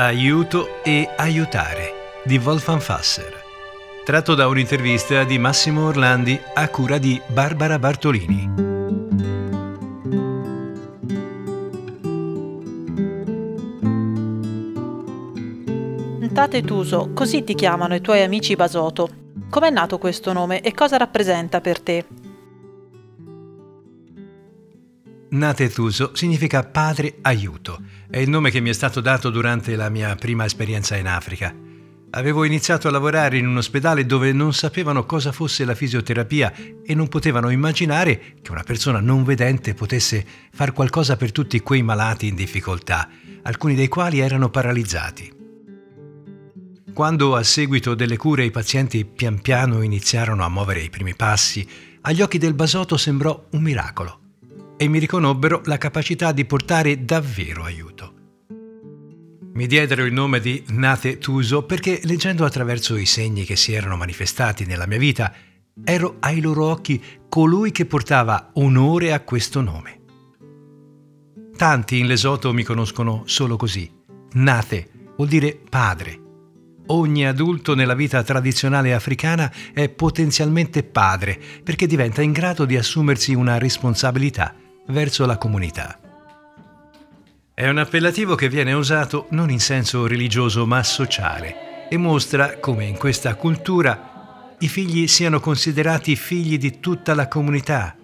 Aiuto e aiutare di Wolfgang Fasser. Tratto da un'intervista di Massimo Orlandi a cura di Barbara Bartolini. Tate Tuso, così ti chiamano i tuoi amici Basoto. Com'è nato questo nome e cosa rappresenta per te? Natetuso significa padre aiuto. È il nome che mi è stato dato durante la mia prima esperienza in Africa. Avevo iniziato a lavorare in un ospedale dove non sapevano cosa fosse la fisioterapia e non potevano immaginare che una persona non vedente potesse far qualcosa per tutti quei malati in difficoltà, alcuni dei quali erano paralizzati. Quando a seguito delle cure i pazienti pian piano iniziarono a muovere i primi passi, agli occhi del basoto sembrò un miracolo e mi riconobbero la capacità di portare davvero aiuto. Mi diedero il nome di Nate Tuso perché leggendo attraverso i segni che si erano manifestati nella mia vita, ero ai loro occhi colui che portava onore a questo nome. Tanti in Lesoto mi conoscono solo così. Nate vuol dire padre. Ogni adulto nella vita tradizionale africana è potenzialmente padre perché diventa in grado di assumersi una responsabilità verso la comunità. È un appellativo che viene usato non in senso religioso ma sociale e mostra come in questa cultura i figli siano considerati figli di tutta la comunità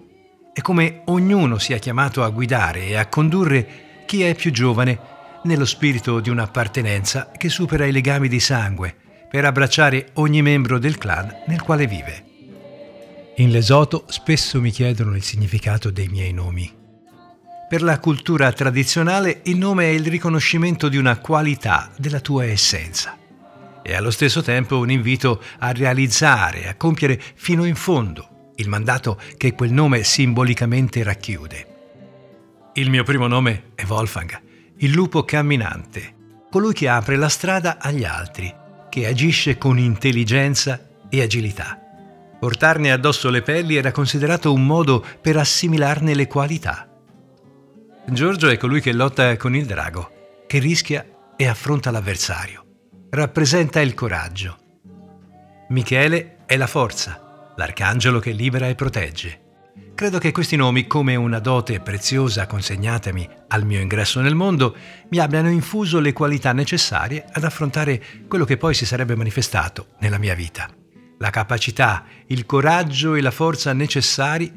e come ognuno sia chiamato a guidare e a condurre chi è più giovane nello spirito di un'appartenenza che supera i legami di sangue per abbracciare ogni membro del clan nel quale vive. In Lesoto spesso mi chiedono il significato dei miei nomi. Per la cultura tradizionale il nome è il riconoscimento di una qualità della tua essenza e allo stesso tempo un invito a realizzare, a compiere fino in fondo il mandato che quel nome simbolicamente racchiude. Il mio primo nome è Wolfgang, il lupo camminante, colui che apre la strada agli altri, che agisce con intelligenza e agilità. Portarne addosso le pelli era considerato un modo per assimilarne le qualità. Giorgio è colui che lotta con il drago, che rischia e affronta l'avversario. Rappresenta il coraggio. Michele è la forza, l'arcangelo che libera e protegge. Credo che questi nomi, come una dote preziosa consegnatemi al mio ingresso nel mondo, mi abbiano infuso le qualità necessarie ad affrontare quello che poi si sarebbe manifestato nella mia vita la capacità, il coraggio e la forza necessari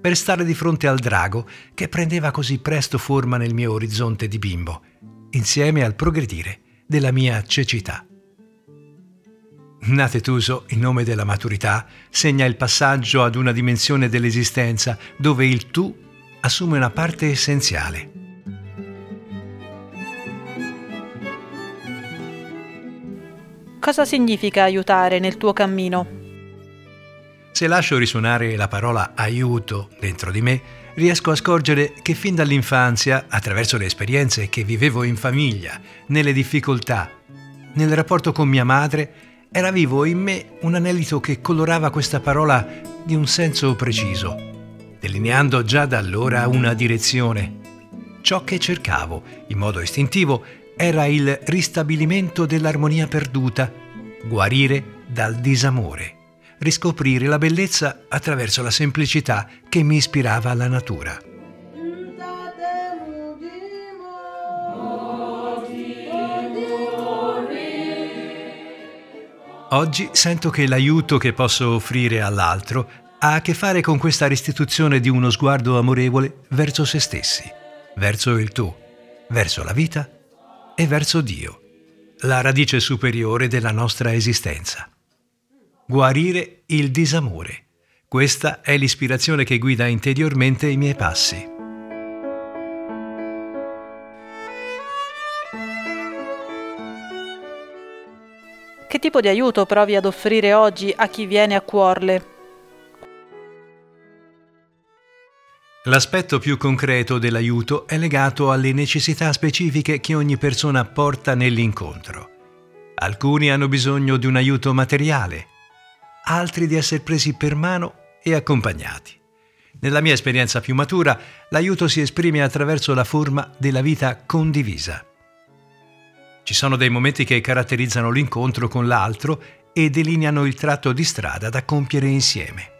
per stare di fronte al drago che prendeva così presto forma nel mio orizzonte di bimbo, insieme al progredire della mia cecità. Natetuso, il nome della maturità, segna il passaggio ad una dimensione dell'esistenza dove il tu assume una parte essenziale. Cosa significa aiutare nel tuo cammino? Se lascio risuonare la parola aiuto dentro di me, riesco a scorgere che fin dall'infanzia, attraverso le esperienze che vivevo in famiglia, nelle difficoltà, nel rapporto con mia madre, era vivo in me un anelito che colorava questa parola di un senso preciso, delineando già da allora una direzione. Ciò che cercavo, in modo istintivo, era il ristabilimento dell'armonia perduta, guarire dal disamore, riscoprire la bellezza attraverso la semplicità che mi ispirava alla natura. Oggi sento che l'aiuto che posso offrire all'altro ha a che fare con questa restituzione di uno sguardo amorevole verso se stessi, verso il tu, verso la vita e verso Dio, la radice superiore della nostra esistenza. Guarire il disamore. Questa è l'ispirazione che guida interiormente i miei passi. Che tipo di aiuto provi ad offrire oggi a chi viene a cuorle? L'aspetto più concreto dell'aiuto è legato alle necessità specifiche che ogni persona porta nell'incontro. Alcuni hanno bisogno di un aiuto materiale, altri di essere presi per mano e accompagnati. Nella mia esperienza più matura, l'aiuto si esprime attraverso la forma della vita condivisa. Ci sono dei momenti che caratterizzano l'incontro con l'altro e delineano il tratto di strada da compiere insieme.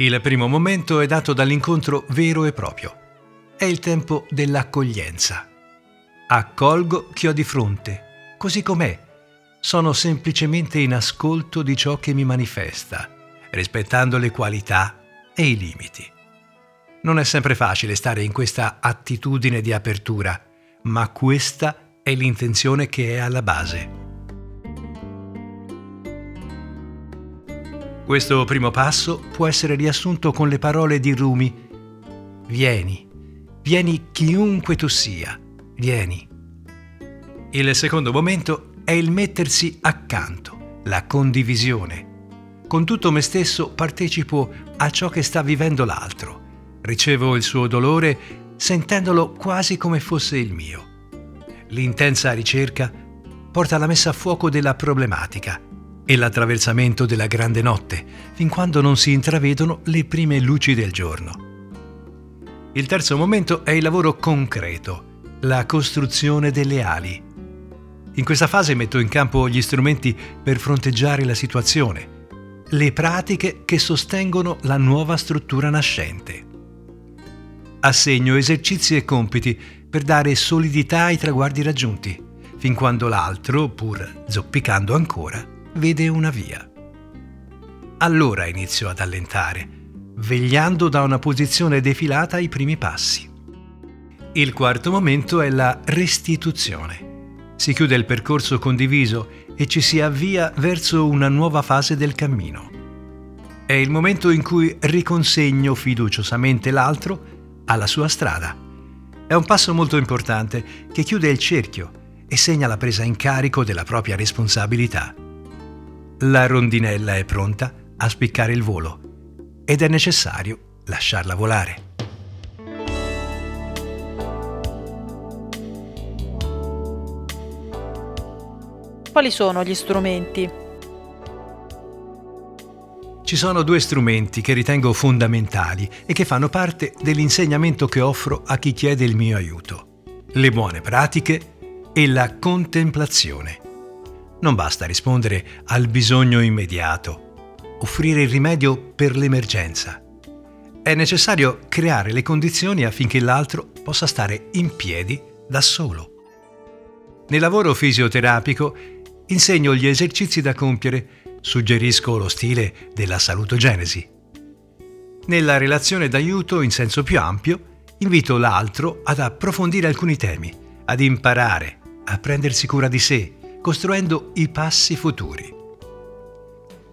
Il primo momento è dato dall'incontro vero e proprio. È il tempo dell'accoglienza. Accolgo chi ho di fronte, così com'è. Sono semplicemente in ascolto di ciò che mi manifesta, rispettando le qualità e i limiti. Non è sempre facile stare in questa attitudine di apertura, ma questa è l'intenzione che è alla base. Questo primo passo può essere riassunto con le parole di Rumi. Vieni, vieni chiunque tu sia, vieni. Il secondo momento è il mettersi accanto, la condivisione. Con tutto me stesso partecipo a ciò che sta vivendo l'altro Ricevo il suo dolore sentendolo quasi come fosse il mio. L'intensa ricerca porta alla messa a fuoco della problematica e l'attraversamento della grande notte, fin quando non si intravedono le prime luci del giorno. Il terzo momento è il lavoro concreto, la costruzione delle ali. In questa fase metto in campo gli strumenti per fronteggiare la situazione, le pratiche che sostengono la nuova struttura nascente assegno esercizi e compiti per dare solidità ai traguardi raggiunti, fin quando l'altro, pur zoppicando ancora, vede una via. Allora inizio ad allentare, vegliando da una posizione defilata ai primi passi. Il quarto momento è la restituzione. Si chiude il percorso condiviso e ci si avvia verso una nuova fase del cammino. È il momento in cui riconsegno fiduciosamente l'altro alla sua strada. È un passo molto importante che chiude il cerchio e segna la presa in carico della propria responsabilità. La rondinella è pronta a spiccare il volo ed è necessario lasciarla volare. Quali sono gli strumenti ci sono due strumenti che ritengo fondamentali e che fanno parte dell'insegnamento che offro a chi chiede il mio aiuto. Le buone pratiche e la contemplazione. Non basta rispondere al bisogno immediato, offrire il rimedio per l'emergenza. È necessario creare le condizioni affinché l'altro possa stare in piedi da solo. Nel lavoro fisioterapico insegno gli esercizi da compiere Suggerisco lo stile della salutogenesi. Nella relazione d'aiuto in senso più ampio, invito l'altro ad approfondire alcuni temi, ad imparare, a prendersi cura di sé, costruendo i passi futuri.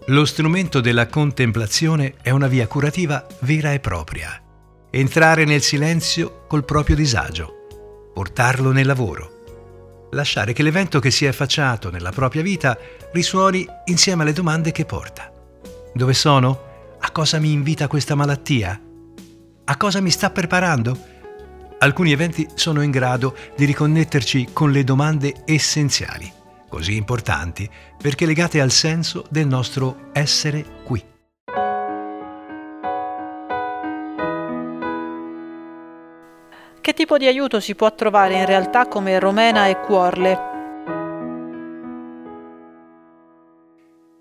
Lo strumento della contemplazione è una via curativa vera e propria. Entrare nel silenzio col proprio disagio, portarlo nel lavoro, lasciare che l'evento che si è affacciato nella propria vita risuoni insieme alle domande che porta. Dove sono? A cosa mi invita questa malattia? A cosa mi sta preparando? Alcuni eventi sono in grado di riconnetterci con le domande essenziali, così importanti perché legate al senso del nostro essere qui. Che tipo di aiuto si può trovare in realtà come Romena e Cuorle?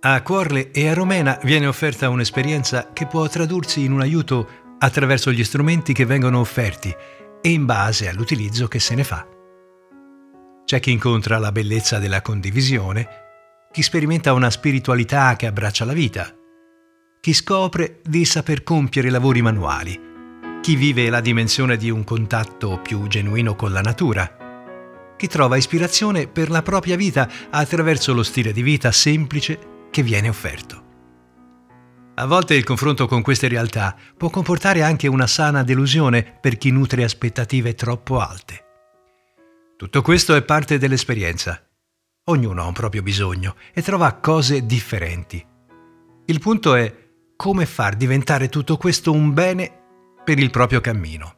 A Cuorle e a Romena viene offerta un'esperienza che può tradursi in un aiuto attraverso gli strumenti che vengono offerti e in base all'utilizzo che se ne fa. C'è chi incontra la bellezza della condivisione, chi sperimenta una spiritualità che abbraccia la vita, chi scopre di saper compiere lavori manuali chi vive la dimensione di un contatto più genuino con la natura, chi trova ispirazione per la propria vita attraverso lo stile di vita semplice che viene offerto. A volte il confronto con queste realtà può comportare anche una sana delusione per chi nutre aspettative troppo alte. Tutto questo è parte dell'esperienza. Ognuno ha un proprio bisogno e trova cose differenti. Il punto è come far diventare tutto questo un bene per il proprio cammino.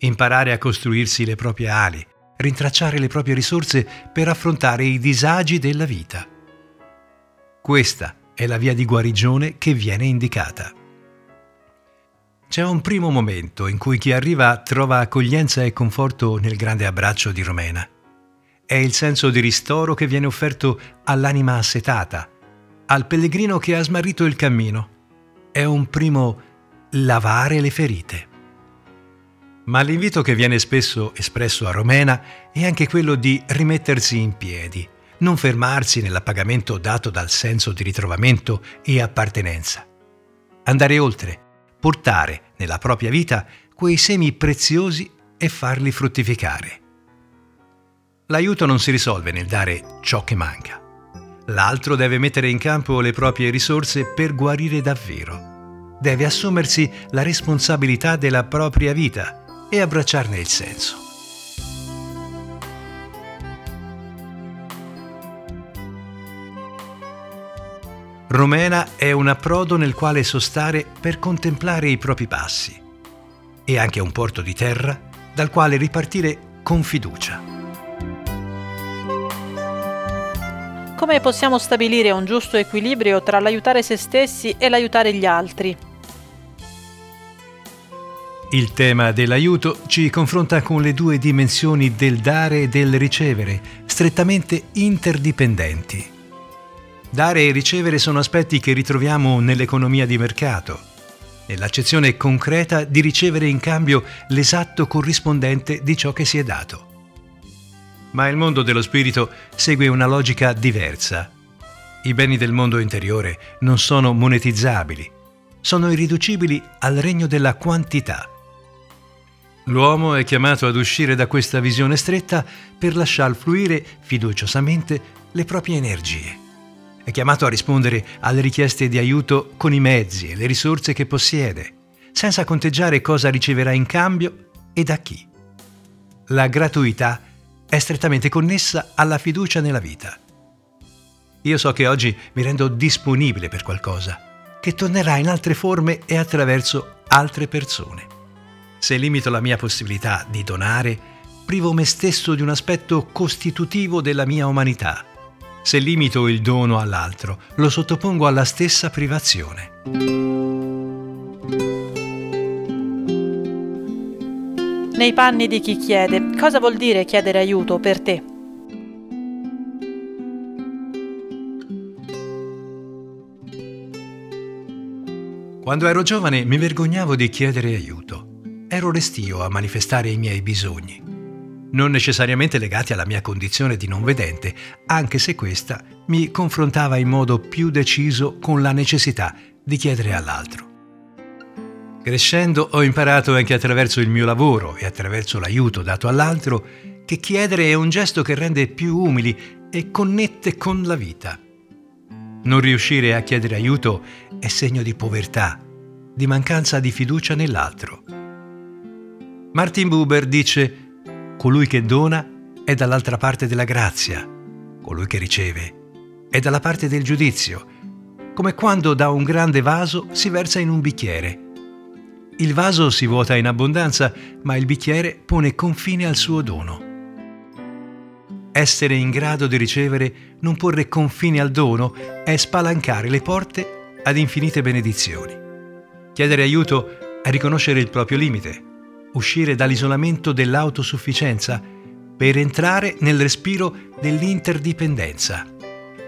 Imparare a costruirsi le proprie ali, rintracciare le proprie risorse per affrontare i disagi della vita. Questa è la via di guarigione che viene indicata. C'è un primo momento in cui chi arriva trova accoglienza e conforto nel grande abbraccio di Romena. È il senso di ristoro che viene offerto all'anima assetata, al pellegrino che ha smarrito il cammino. È un primo lavare le ferite. Ma l'invito che viene spesso espresso a Romena è anche quello di rimettersi in piedi, non fermarsi nell'appagamento dato dal senso di ritrovamento e appartenenza. Andare oltre, portare nella propria vita quei semi preziosi e farli fruttificare. L'aiuto non si risolve nel dare ciò che manca. L'altro deve mettere in campo le proprie risorse per guarire davvero. Deve assumersi la responsabilità della propria vita e abbracciarne il senso. Romena è un approdo nel quale sostare per contemplare i propri passi e anche un porto di terra dal quale ripartire con fiducia. Come possiamo stabilire un giusto equilibrio tra l'aiutare se stessi e l'aiutare gli altri? Il tema dell'aiuto ci confronta con le due dimensioni del dare e del ricevere, strettamente interdipendenti. Dare e ricevere sono aspetti che ritroviamo nell'economia di mercato, nell'accezione concreta di ricevere in cambio l'esatto corrispondente di ciò che si è dato. Ma il mondo dello spirito segue una logica diversa. I beni del mondo interiore non sono monetizzabili, sono irriducibili al regno della quantità. L'uomo è chiamato ad uscire da questa visione stretta per lasciar fluire fiduciosamente le proprie energie. È chiamato a rispondere alle richieste di aiuto con i mezzi e le risorse che possiede, senza conteggiare cosa riceverà in cambio e da chi. La gratuità è strettamente connessa alla fiducia nella vita. Io so che oggi mi rendo disponibile per qualcosa, che tornerà in altre forme e attraverso altre persone. Se limito la mia possibilità di donare, privo me stesso di un aspetto costitutivo della mia umanità se limito il dono all'altro, lo sottopongo alla stessa privazione. Nei panni di chi chiede, cosa vuol dire chiedere aiuto per te? Quando ero giovane mi vergognavo di chiedere aiuto. Ero restio a manifestare i miei bisogni non necessariamente legati alla mia condizione di non vedente, anche se questa mi confrontava in modo più deciso con la necessità di chiedere all'altro. Crescendo ho imparato anche attraverso il mio lavoro e attraverso l'aiuto dato all'altro che chiedere è un gesto che rende più umili e connette con la vita. Non riuscire a chiedere aiuto è segno di povertà, di mancanza di fiducia nell'altro. Martin Buber dice Colui che dona è dall'altra parte della grazia, colui che riceve è dalla parte del giudizio, come quando da un grande vaso si versa in un bicchiere. Il vaso si vuota in abbondanza, ma il bicchiere pone confine al suo dono. Essere in grado di ricevere, non porre confine al dono, è spalancare le porte ad infinite benedizioni. Chiedere aiuto è riconoscere il proprio limite, uscire dall'isolamento dell'autosufficienza per entrare nel respiro dell'interdipendenza.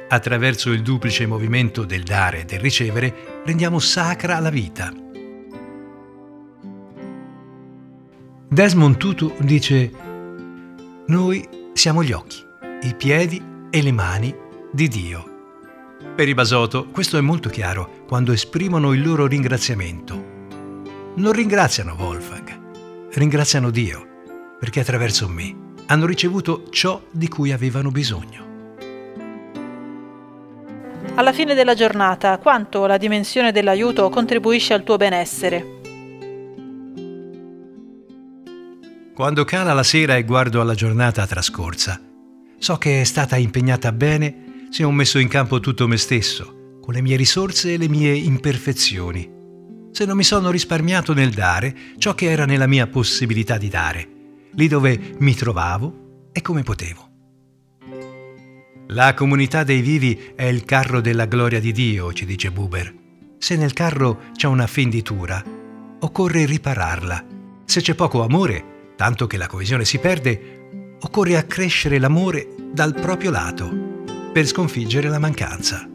Attraverso il duplice movimento del dare e del ricevere rendiamo sacra la vita. Desmond Tutu dice Noi siamo gli occhi, i piedi e le mani di Dio. Per i Basoto questo è molto chiaro quando esprimono il loro ringraziamento. Non ringraziano Wolfgang, ringraziano Dio perché attraverso me hanno ricevuto ciò di cui avevano bisogno. Alla fine della giornata, quanto la dimensione dell'aiuto contribuisce al tuo benessere? Quando cala la sera e guardo alla giornata trascorsa, so che è stata impegnata bene se ho messo in campo tutto me stesso, con le mie risorse e le mie imperfezioni se non mi sono risparmiato nel dare ciò che era nella mia possibilità di dare, lì dove mi trovavo e come potevo. La comunità dei vivi è il carro della gloria di Dio, ci dice Buber. Se nel carro c'è una fenditura, occorre ripararla. Se c'è poco amore, tanto che la coesione si perde, occorre accrescere l'amore dal proprio lato per sconfiggere la mancanza.